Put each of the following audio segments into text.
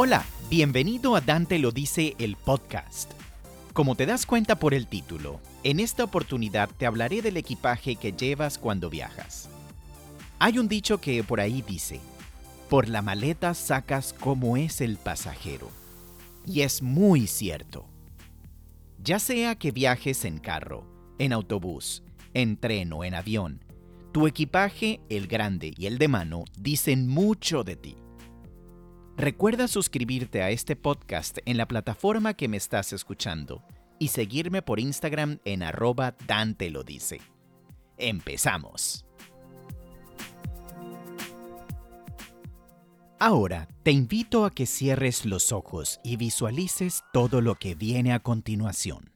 Hola, bienvenido a Dante lo dice el podcast. Como te das cuenta por el título, en esta oportunidad te hablaré del equipaje que llevas cuando viajas. Hay un dicho que por ahí dice, por la maleta sacas cómo es el pasajero. Y es muy cierto. Ya sea que viajes en carro, en autobús, en tren o en avión, tu equipaje, el grande y el de mano, dicen mucho de ti. Recuerda suscribirte a este podcast en la plataforma que me estás escuchando y seguirme por Instagram en arroba Dante lo dice. Empezamos. Ahora te invito a que cierres los ojos y visualices todo lo que viene a continuación.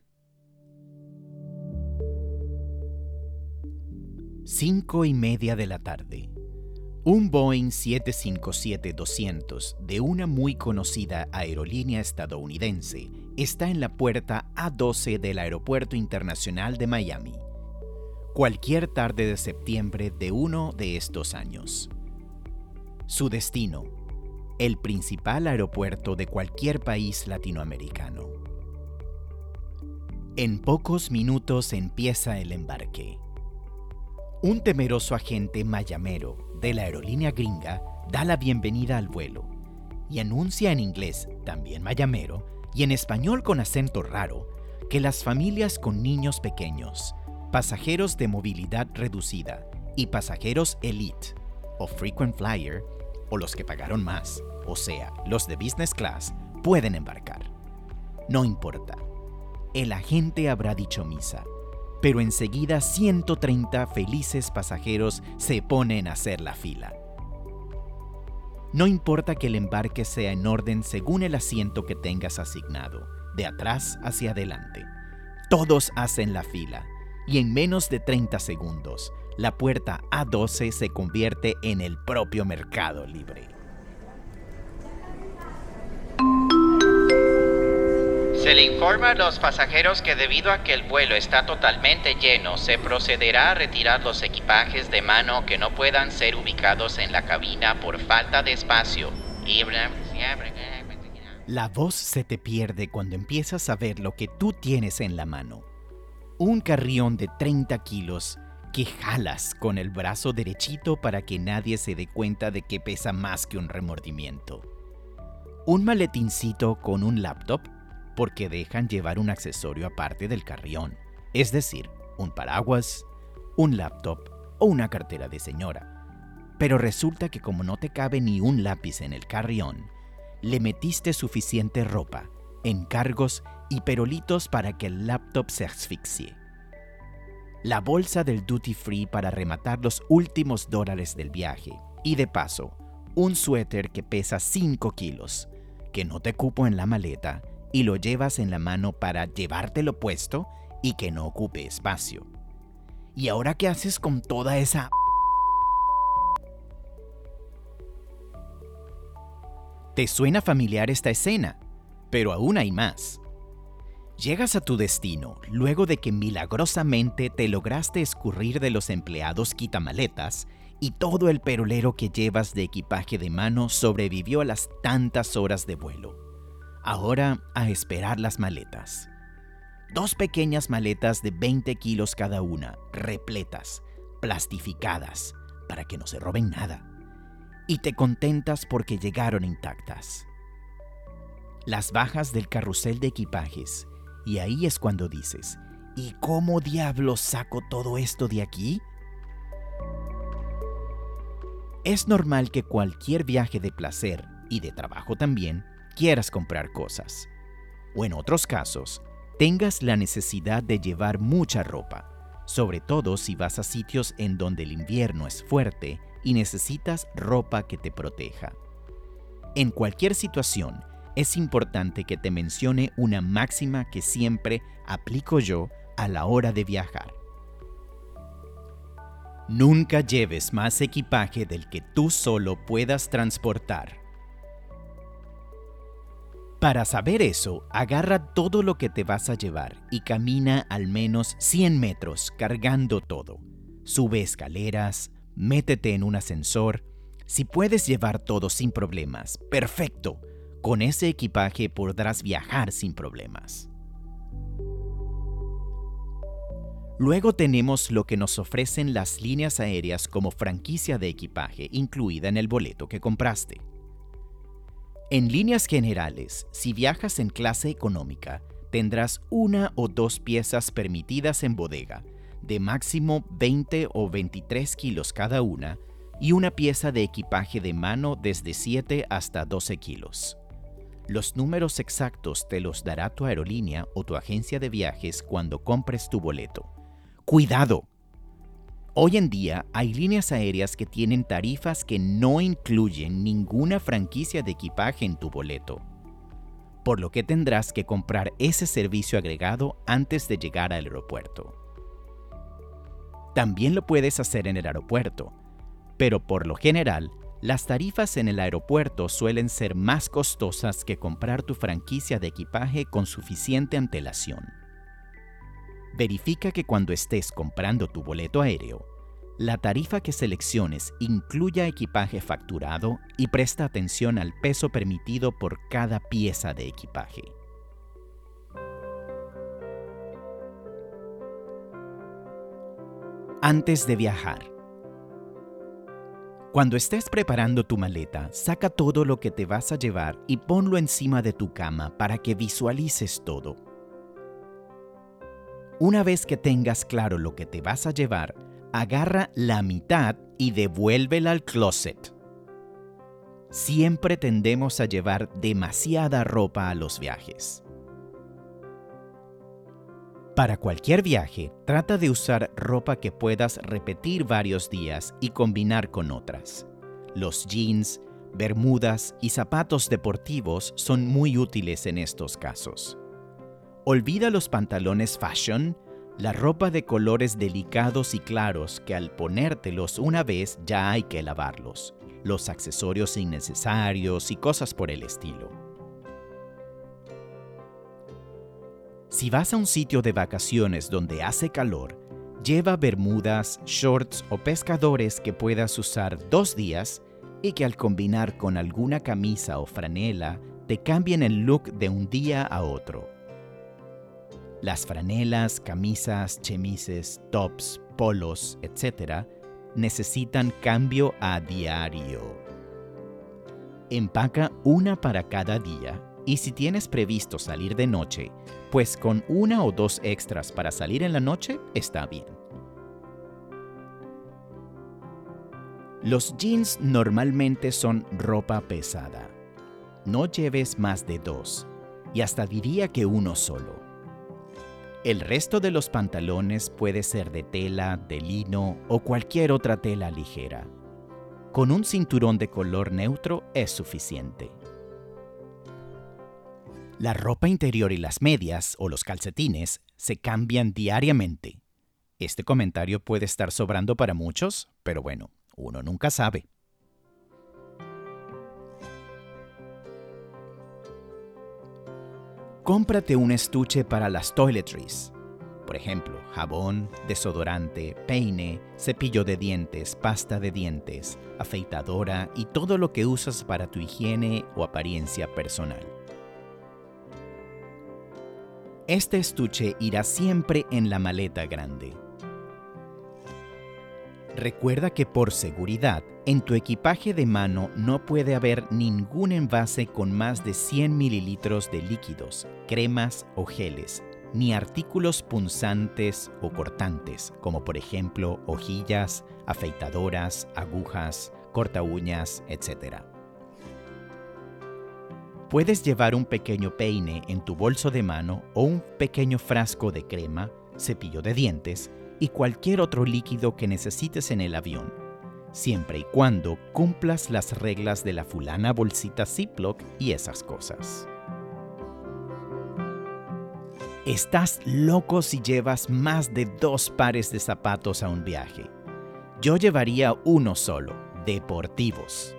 5 y media de la tarde. Un Boeing 757-200 de una muy conocida aerolínea estadounidense está en la puerta A12 del Aeropuerto Internacional de Miami, cualquier tarde de septiembre de uno de estos años. Su destino, el principal aeropuerto de cualquier país latinoamericano. En pocos minutos empieza el embarque. Un temeroso agente mayamero de la aerolínea gringa da la bienvenida al vuelo y anuncia en inglés, también mayamero, y en español con acento raro, que las familias con niños pequeños, pasajeros de movilidad reducida y pasajeros elite o frequent flyer, o los que pagaron más, o sea, los de business class, pueden embarcar. No importa. El agente habrá dicho misa pero enseguida 130 felices pasajeros se ponen a hacer la fila. No importa que el embarque sea en orden según el asiento que tengas asignado, de atrás hacia adelante. Todos hacen la fila y en menos de 30 segundos, la puerta A12 se convierte en el propio mercado libre. Se le informa a los pasajeros que debido a que el vuelo está totalmente lleno, se procederá a retirar los equipajes de mano que no puedan ser ubicados en la cabina por falta de espacio. La voz se te pierde cuando empiezas a ver lo que tú tienes en la mano. Un carrión de 30 kilos que jalas con el brazo derechito para que nadie se dé cuenta de que pesa más que un remordimiento. Un maletincito con un laptop porque dejan llevar un accesorio aparte del carrión, es decir, un paraguas, un laptop o una cartera de señora. Pero resulta que como no te cabe ni un lápiz en el carrión, le metiste suficiente ropa, encargos y perolitos para que el laptop se asfixie. La bolsa del duty free para rematar los últimos dólares del viaje y de paso, un suéter que pesa 5 kilos, que no te cupo en la maleta y lo llevas en la mano para llevártelo puesto y que no ocupe espacio. ¿Y ahora qué haces con toda esa... Te suena familiar esta escena, pero aún hay más. Llegas a tu destino luego de que milagrosamente te lograste escurrir de los empleados quitamaletas y todo el perolero que llevas de equipaje de mano sobrevivió a las tantas horas de vuelo. Ahora a esperar las maletas. Dos pequeñas maletas de 20 kilos cada una, repletas, plastificadas, para que no se roben nada. Y te contentas porque llegaron intactas. Las bajas del carrusel de equipajes, y ahí es cuando dices, ¿y cómo diablos saco todo esto de aquí? Es normal que cualquier viaje de placer y de trabajo también quieras comprar cosas. O en otros casos, tengas la necesidad de llevar mucha ropa, sobre todo si vas a sitios en donde el invierno es fuerte y necesitas ropa que te proteja. En cualquier situación, es importante que te mencione una máxima que siempre aplico yo a la hora de viajar. Nunca lleves más equipaje del que tú solo puedas transportar. Para saber eso, agarra todo lo que te vas a llevar y camina al menos 100 metros cargando todo. Sube escaleras, métete en un ascensor. Si puedes llevar todo sin problemas, perfecto. Con ese equipaje podrás viajar sin problemas. Luego tenemos lo que nos ofrecen las líneas aéreas como franquicia de equipaje incluida en el boleto que compraste. En líneas generales, si viajas en clase económica, tendrás una o dos piezas permitidas en bodega, de máximo 20 o 23 kilos cada una, y una pieza de equipaje de mano desde 7 hasta 12 kilos. Los números exactos te los dará tu aerolínea o tu agencia de viajes cuando compres tu boleto. Cuidado. Hoy en día hay líneas aéreas que tienen tarifas que no incluyen ninguna franquicia de equipaje en tu boleto, por lo que tendrás que comprar ese servicio agregado antes de llegar al aeropuerto. También lo puedes hacer en el aeropuerto, pero por lo general, las tarifas en el aeropuerto suelen ser más costosas que comprar tu franquicia de equipaje con suficiente antelación. Verifica que cuando estés comprando tu boleto aéreo, la tarifa que selecciones incluya equipaje facturado y presta atención al peso permitido por cada pieza de equipaje. Antes de viajar. Cuando estés preparando tu maleta, saca todo lo que te vas a llevar y ponlo encima de tu cama para que visualices todo. Una vez que tengas claro lo que te vas a llevar, agarra la mitad y devuélvela al closet. Siempre tendemos a llevar demasiada ropa a los viajes. Para cualquier viaje, trata de usar ropa que puedas repetir varios días y combinar con otras. Los jeans, bermudas y zapatos deportivos son muy útiles en estos casos. Olvida los pantalones fashion, la ropa de colores delicados y claros que al ponértelos una vez ya hay que lavarlos, los accesorios innecesarios y cosas por el estilo. Si vas a un sitio de vacaciones donde hace calor, lleva bermudas, shorts o pescadores que puedas usar dos días y que al combinar con alguna camisa o franela te cambien el look de un día a otro. Las franelas, camisas, chemises, tops, polos, etc. necesitan cambio a diario. Empaca una para cada día y si tienes previsto salir de noche, pues con una o dos extras para salir en la noche está bien. Los jeans normalmente son ropa pesada. No lleves más de dos, y hasta diría que uno solo. El resto de los pantalones puede ser de tela, de lino o cualquier otra tela ligera. Con un cinturón de color neutro es suficiente. La ropa interior y las medias o los calcetines se cambian diariamente. Este comentario puede estar sobrando para muchos, pero bueno, uno nunca sabe. Cómprate un estuche para las toiletries. Por ejemplo, jabón, desodorante, peine, cepillo de dientes, pasta de dientes, afeitadora y todo lo que usas para tu higiene o apariencia personal. Este estuche irá siempre en la maleta grande. Recuerda que por seguridad, en tu equipaje de mano no puede haber ningún envase con más de 100 mililitros de líquidos, cremas o geles, ni artículos punzantes o cortantes, como por ejemplo hojillas, afeitadoras, agujas, corta uñas, etc. Puedes llevar un pequeño peine en tu bolso de mano o un pequeño frasco de crema, cepillo de dientes, y cualquier otro líquido que necesites en el avión, siempre y cuando cumplas las reglas de la fulana bolsita Ziploc y esas cosas. Estás loco si llevas más de dos pares de zapatos a un viaje. Yo llevaría uno solo, deportivos.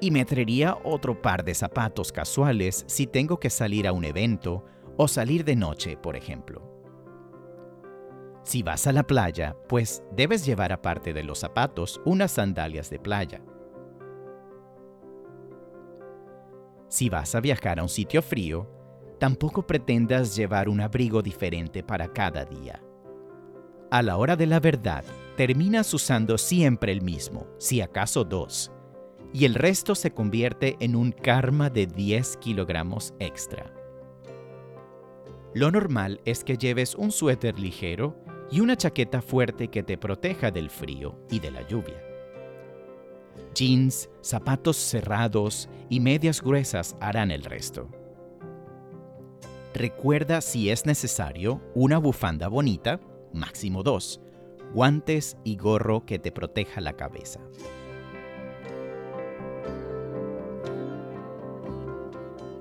Y me traería otro par de zapatos casuales si tengo que salir a un evento o salir de noche, por ejemplo. Si vas a la playa, pues debes llevar aparte de los zapatos unas sandalias de playa. Si vas a viajar a un sitio frío, tampoco pretendas llevar un abrigo diferente para cada día. A la hora de la verdad, terminas usando siempre el mismo, si acaso dos, y el resto se convierte en un karma de 10 kilogramos extra. Lo normal es que lleves un suéter ligero y una chaqueta fuerte que te proteja del frío y de la lluvia. Jeans, zapatos cerrados y medias gruesas harán el resto. Recuerda si es necesario una bufanda bonita, máximo dos, guantes y gorro que te proteja la cabeza.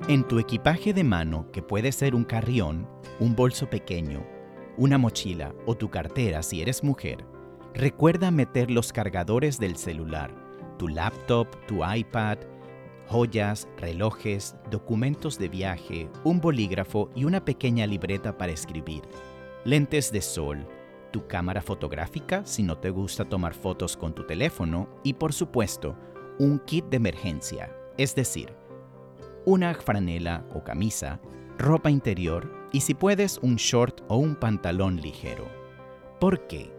En tu equipaje de mano, que puede ser un carrión, un bolso pequeño, una mochila o tu cartera si eres mujer, recuerda meter los cargadores del celular, tu laptop, tu iPad, joyas, relojes, documentos de viaje, un bolígrafo y una pequeña libreta para escribir, lentes de sol, tu cámara fotográfica si no te gusta tomar fotos con tu teléfono y por supuesto un kit de emergencia, es decir, una franela o camisa, ropa interior y si puedes un short o un pantalón ligero. ¿Por qué?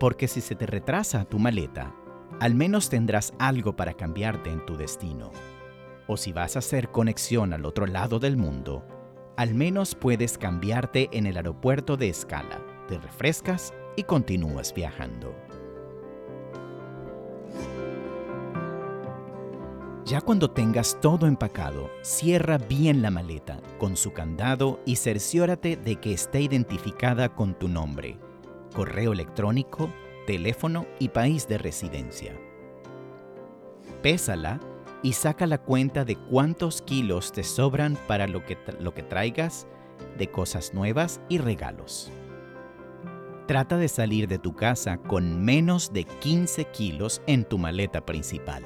Porque si se te retrasa tu maleta, al menos tendrás algo para cambiarte en tu destino. O si vas a hacer conexión al otro lado del mundo, al menos puedes cambiarte en el aeropuerto de escala, te refrescas y continúas viajando. Ya cuando tengas todo empacado, cierra bien la maleta con su candado y cerciórate de que esté identificada con tu nombre, correo electrónico, teléfono y país de residencia. Pésala y saca la cuenta de cuántos kilos te sobran para lo que, lo que traigas de cosas nuevas y regalos. Trata de salir de tu casa con menos de 15 kilos en tu maleta principal.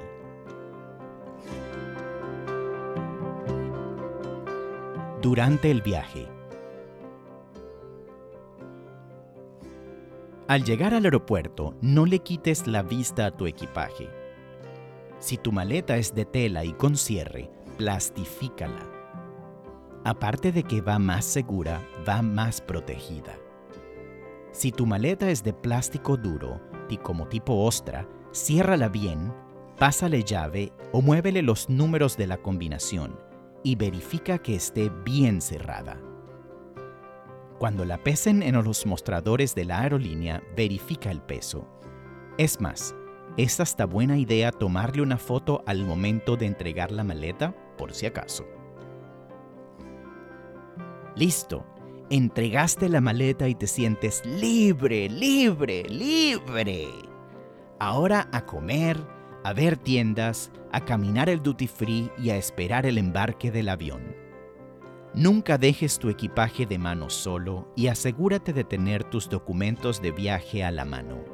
Durante el viaje. Al llegar al aeropuerto, no le quites la vista a tu equipaje. Si tu maleta es de tela y con cierre, plastifícala. Aparte de que va más segura, va más protegida. Si tu maleta es de plástico duro y como tipo ostra, ciérrala bien, pásale llave o muévele los números de la combinación y verifica que esté bien cerrada. Cuando la pesen en los mostradores de la aerolínea, verifica el peso. Es más, es hasta buena idea tomarle una foto al momento de entregar la maleta, por si acaso. Listo, entregaste la maleta y te sientes libre, libre, libre. Ahora a comer, a ver tiendas, a caminar el duty free y a esperar el embarque del avión. Nunca dejes tu equipaje de mano solo y asegúrate de tener tus documentos de viaje a la mano.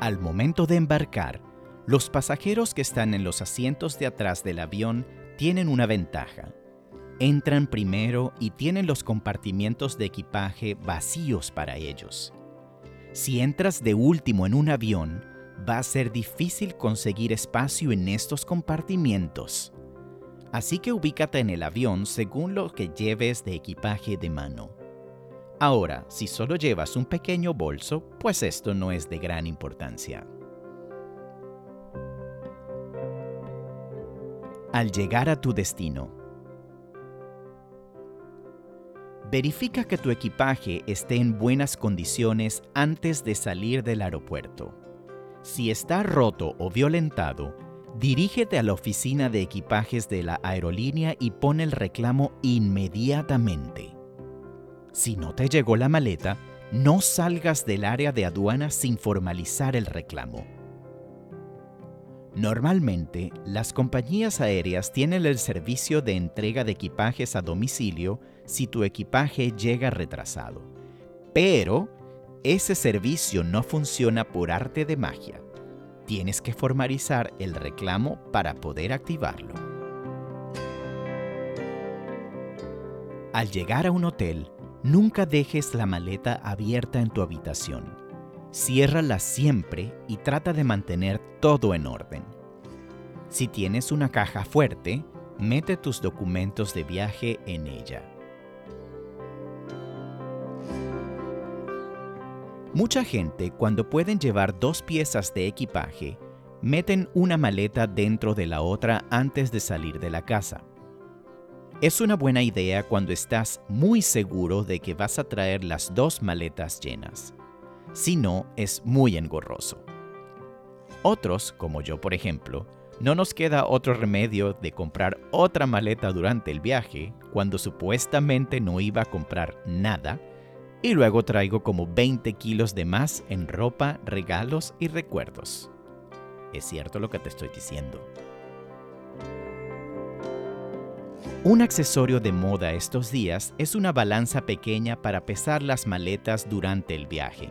Al momento de embarcar, los pasajeros que están en los asientos de atrás del avión tienen una ventaja. Entran primero y tienen los compartimientos de equipaje vacíos para ellos. Si entras de último en un avión, va a ser difícil conseguir espacio en estos compartimientos. Así que ubícate en el avión según lo que lleves de equipaje de mano. Ahora, si solo llevas un pequeño bolso, pues esto no es de gran importancia. Al llegar a tu destino, Verifica que tu equipaje esté en buenas condiciones antes de salir del aeropuerto. Si está roto o violentado, dirígete a la oficina de equipajes de la aerolínea y pon el reclamo inmediatamente. Si no te llegó la maleta, no salgas del área de aduana sin formalizar el reclamo. Normalmente, las compañías aéreas tienen el servicio de entrega de equipajes a domicilio si tu equipaje llega retrasado. Pero ese servicio no funciona por arte de magia. Tienes que formalizar el reclamo para poder activarlo. Al llegar a un hotel, nunca dejes la maleta abierta en tu habitación. Ciérrala siempre y trata de mantener todo en orden. Si tienes una caja fuerte, mete tus documentos de viaje en ella. Mucha gente, cuando pueden llevar dos piezas de equipaje, meten una maleta dentro de la otra antes de salir de la casa. Es una buena idea cuando estás muy seguro de que vas a traer las dos maletas llenas. Si no, es muy engorroso. Otros, como yo por ejemplo, no nos queda otro remedio de comprar otra maleta durante el viaje cuando supuestamente no iba a comprar nada y luego traigo como 20 kilos de más en ropa, regalos y recuerdos. Es cierto lo que te estoy diciendo. Un accesorio de moda estos días es una balanza pequeña para pesar las maletas durante el viaje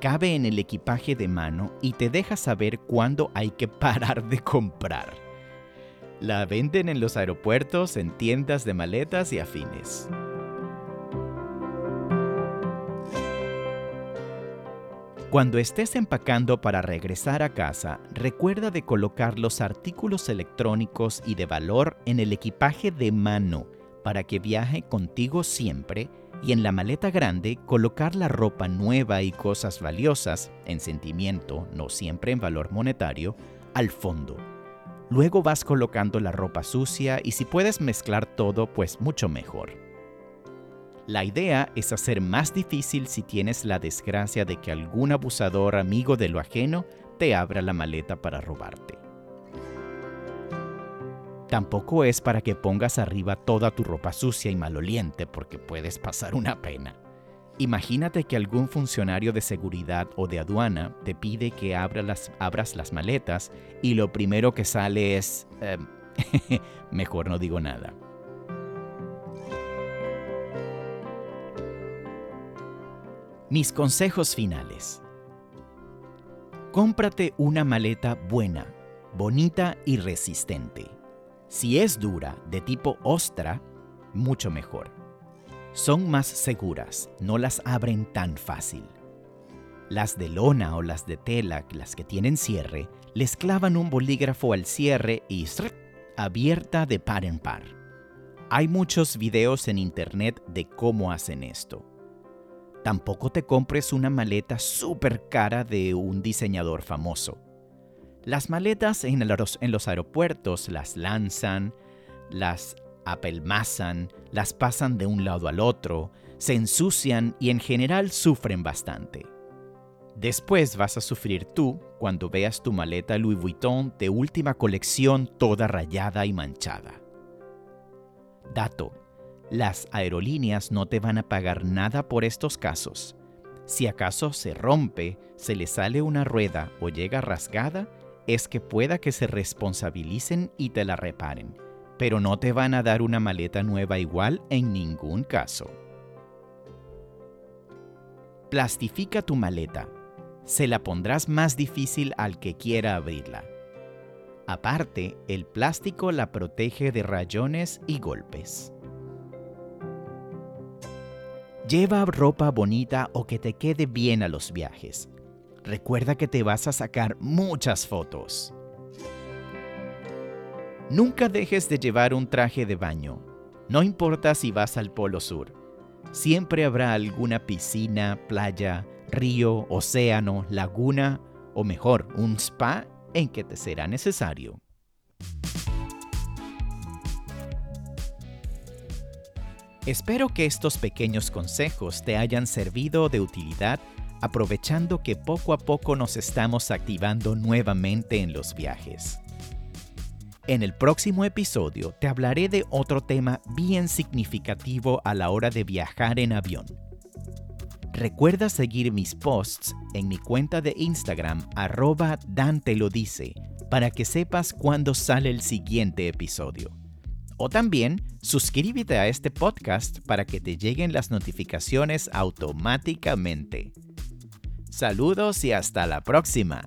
cabe en el equipaje de mano y te deja saber cuándo hay que parar de comprar. La venden en los aeropuertos, en tiendas de maletas y afines. Cuando estés empacando para regresar a casa, recuerda de colocar los artículos electrónicos y de valor en el equipaje de mano para que viaje contigo siempre y en la maleta grande colocar la ropa nueva y cosas valiosas, en sentimiento, no siempre en valor monetario, al fondo. Luego vas colocando la ropa sucia y si puedes mezclar todo, pues mucho mejor. La idea es hacer más difícil si tienes la desgracia de que algún abusador amigo de lo ajeno te abra la maleta para robarte. Tampoco es para que pongas arriba toda tu ropa sucia y maloliente porque puedes pasar una pena. Imagínate que algún funcionario de seguridad o de aduana te pide que abras las maletas y lo primero que sale es... Em, mejor no digo nada. Mis consejos finales. Cómprate una maleta buena, bonita y resistente. Si es dura, de tipo ostra, mucho mejor. Son más seguras, no las abren tan fácil. Las de lona o las de tela, las que tienen cierre, les clavan un bolígrafo al cierre y abierta de par en par. Hay muchos videos en internet de cómo hacen esto. Tampoco te compres una maleta súper cara de un diseñador famoso las maletas en, los aeropuertos las lanzan, las apelmazan, las pasan de un lado al otro, se ensucian y en general sufren bastante. Después vas a sufrir tú cuando veas tu maleta Louis Vuitton de última colección toda rayada y manchada. Dato, las aerolíneas no te van a pagar nada por estos casos. Si acaso se rompe, se le sale una rueda o llega rasgada, es que pueda que se responsabilicen y te la reparen, pero no te van a dar una maleta nueva igual en ningún caso. Plastifica tu maleta. Se la pondrás más difícil al que quiera abrirla. Aparte, el plástico la protege de rayones y golpes. Lleva ropa bonita o que te quede bien a los viajes recuerda que te vas a sacar muchas fotos. Nunca dejes de llevar un traje de baño, no importa si vas al Polo Sur. Siempre habrá alguna piscina, playa, río, océano, laguna o mejor, un spa en que te será necesario. Espero que estos pequeños consejos te hayan servido de utilidad aprovechando que poco a poco nos estamos activando nuevamente en los viajes. En el próximo episodio te hablaré de otro tema bien significativo a la hora de viajar en avión. Recuerda seguir mis posts en mi cuenta de Instagram arroba Dante lo dice para que sepas cuándo sale el siguiente episodio. O también suscríbete a este podcast para que te lleguen las notificaciones automáticamente. Saludos y hasta la próxima.